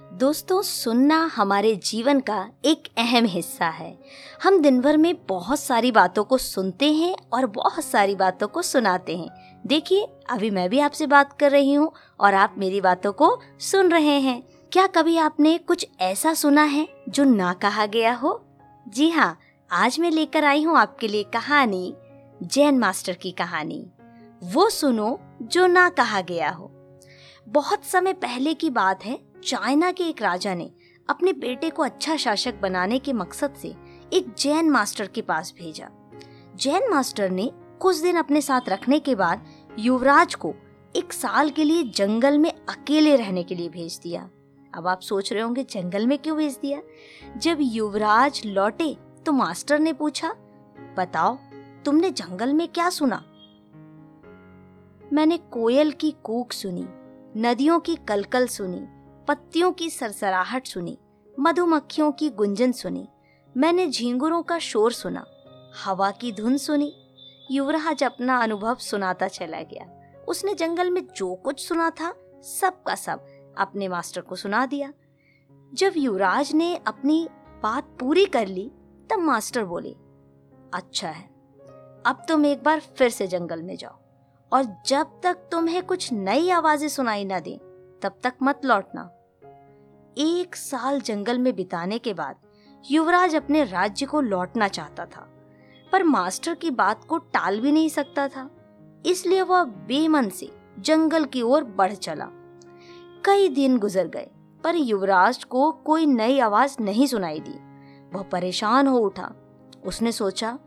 दोस्तों, सुनना हमारे जीवन का एक अहम हिस्सा है। हम दिन भर में बहुत सारी बातों को सुनते हैं और बहुत सारी बातों को सुनाते हैं। देखिए, अभी मैं भी आपसे बात कर रही हूँ और आप मेरी बातों को सुन रहे हैं। क्या कभी आपने कुछ ऐसा सुना है जो ना कहा गया हो? जी हाँ आज मैं लेकर आई हूँ आपके लिए कहानी, जैन मास्टर की कहानी। वो सुनो जो ना कहा गया हो। बहुत समय पहले की बात है चाइना के एक राजा ने अपने बेटे को अच्छा शासक बनाने के मकसद से एक जैन मास्टर के पास भेजा। जैन मास्टर ने कुछ दिन अपने साथ रखने के बाद युवराज को एक साल के लिए जंगल में अकेले रहने के लिए भेज दिया। अब आप सोच रहे होंगे, जंगल में क्यों भेज दिया? जब युवराज लौटे तो मास्टर ने पूछा, बताओ, तुमने जंगल में क्या सुना? मैंने कोयल की कूक सुनी, नदियों की कलकल सुनी पत्तियों की सरसराहट सुनी, मधुमक्खियों की गुंजन सुनी, मैंने झींगुरों का शोर सुना, हवा की धुन सुनी, युवराज अपना अनुभव सुनाता चला गया। उसने जंगल में जो कुछ सुना था, सब का सब अपने मास्टर को सुना दिया। जब युवराज ने अपनी बात पूरी कर ली, तब मास्टर बोले अच्छा है, अब तुम एक बार फिर से जंगल में जाओ, और जब तक तुम्हें कुछ नई आवाज़ें सुनाई ना दें तब तक मत लौटना। एक साल जंगल में बिताने के बाद युवराज अपने राज्य को लौटना चाहता था, पर मास्टर की बात को टाल भी नहीं सकता था। इसलिए वह बेमन से जंगल की ओर बढ़ चला। कई दिन गुजर गए, पर युवराज को कोई नई आवाज़ नहीं सुनाई दी। वह परेशान हो उठा। उसने सोचा,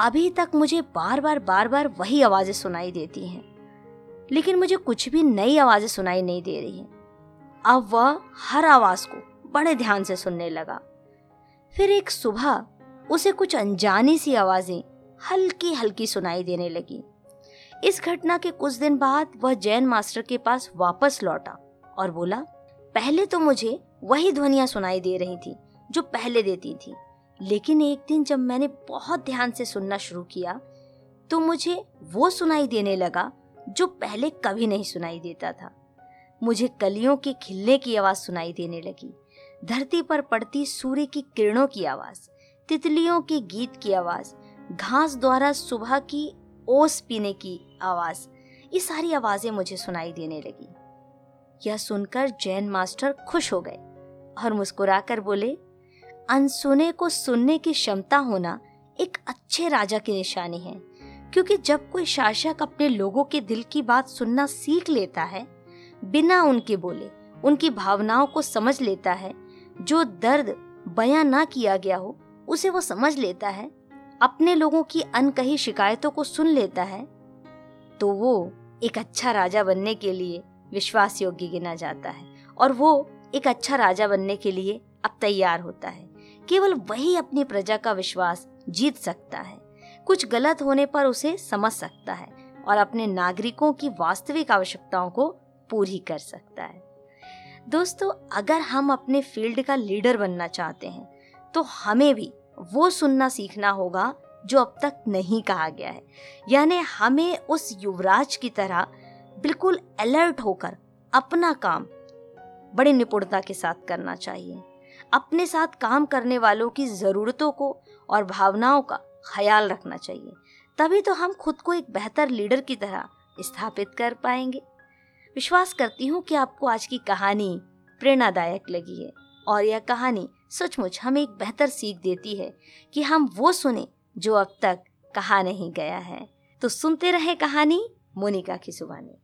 अभी तक मुझे बार बार बार बार वही आवाज़ें सुनाई देती हैं। लेकिन मुझे कुछ भी नई आवाज़ें सुनाई नहीं दे रही अब वह हर आवाज़ को बड़े ध्यान से सुनने लगा। फिर एक सुबह उसे कुछ अनजानी सी आवाज़ें हल्की हल्की सुनाई देने लगी। इस घटना के कुछ दिन बाद वह जैन मास्टर के पास वापस लौटा और बोला, पहले तो मुझे वही ध्वनिया सुनाई दे रही थी जो पहले देती थी, लेकिन एक दिन जब मैंने बहुत ध्यान से सुनना शुरू किया तो मुझे वो सुनाई देने लगा जो पहले कभी नहीं सुनाई देता था। मुझे कलियों के खिलने की आवाज़ सुनाई देने लगी। धरती पर पड़ती सूर्य की किरणों की आवाज़, तितलियों के गीत की आवाज़, घास द्वारा सुबह की ओस पीने की आवाज़, ये सारी आवाज़ें मुझे सुनाई देने लगी। यह सुनकर जैन मास्टर खुश हो गए और मुस्कुराकर बोले, अनसुने को सुनने की क्षमता होना एक अच्छे राजा की निशानी है। क्योंकि जब कोई शासक अपने लोगों के दिल की बात सुनना सीख लेता है, बिना उनके बोले, उनकी भावनाओं को समझ लेता है, जो दर्द बयां ना किया गया हो, उसे वो समझ लेता है, अपने लोगों की अनकही शिकायतों को सुन लेता है तो वो एक अच्छा राजा बनने के लिए विश्वास योग्य गिना जाता है और वो एक अच्छा राजा बनने के लिए अब तैयार होता है। केवल वही अपनी प्रजा का विश्वास जीत सकता है। कुछ गलत होने पर उसे समझ सकता है और अपने नागरिकों की वास्तविक आवश्यकताओं को पूरी कर सकता है। दोस्तों, अगर हम अपने फ़ील्ड का लीडर बनना चाहते हैं तो हमें भी वो सुनना सीखना होगा जो अब तक नहीं कहा गया है। यानी हमें उस युवराज की तरह बिल्कुल अलर्ट होकर अपना काम बड़ी निपुणता के साथ करना चाहिए। अपने साथ काम करने वालों की ज़रूरतों को और भावनाओं का ख्याल रखना चाहिए। तभी तो हम खुद को एक बेहतर लीडर की तरह स्थापित कर पाएँगे। विश्वास करती हूँ कि आपको आज की कहानी प्रेरणादायक लगी है और यह कहानी सचमुच हमें एक बेहतर सीख देती है कि हम वो सुने जो अब तक कहा नहीं गया है। तो सुनते रहे कहानी मोनिका की जुबानी।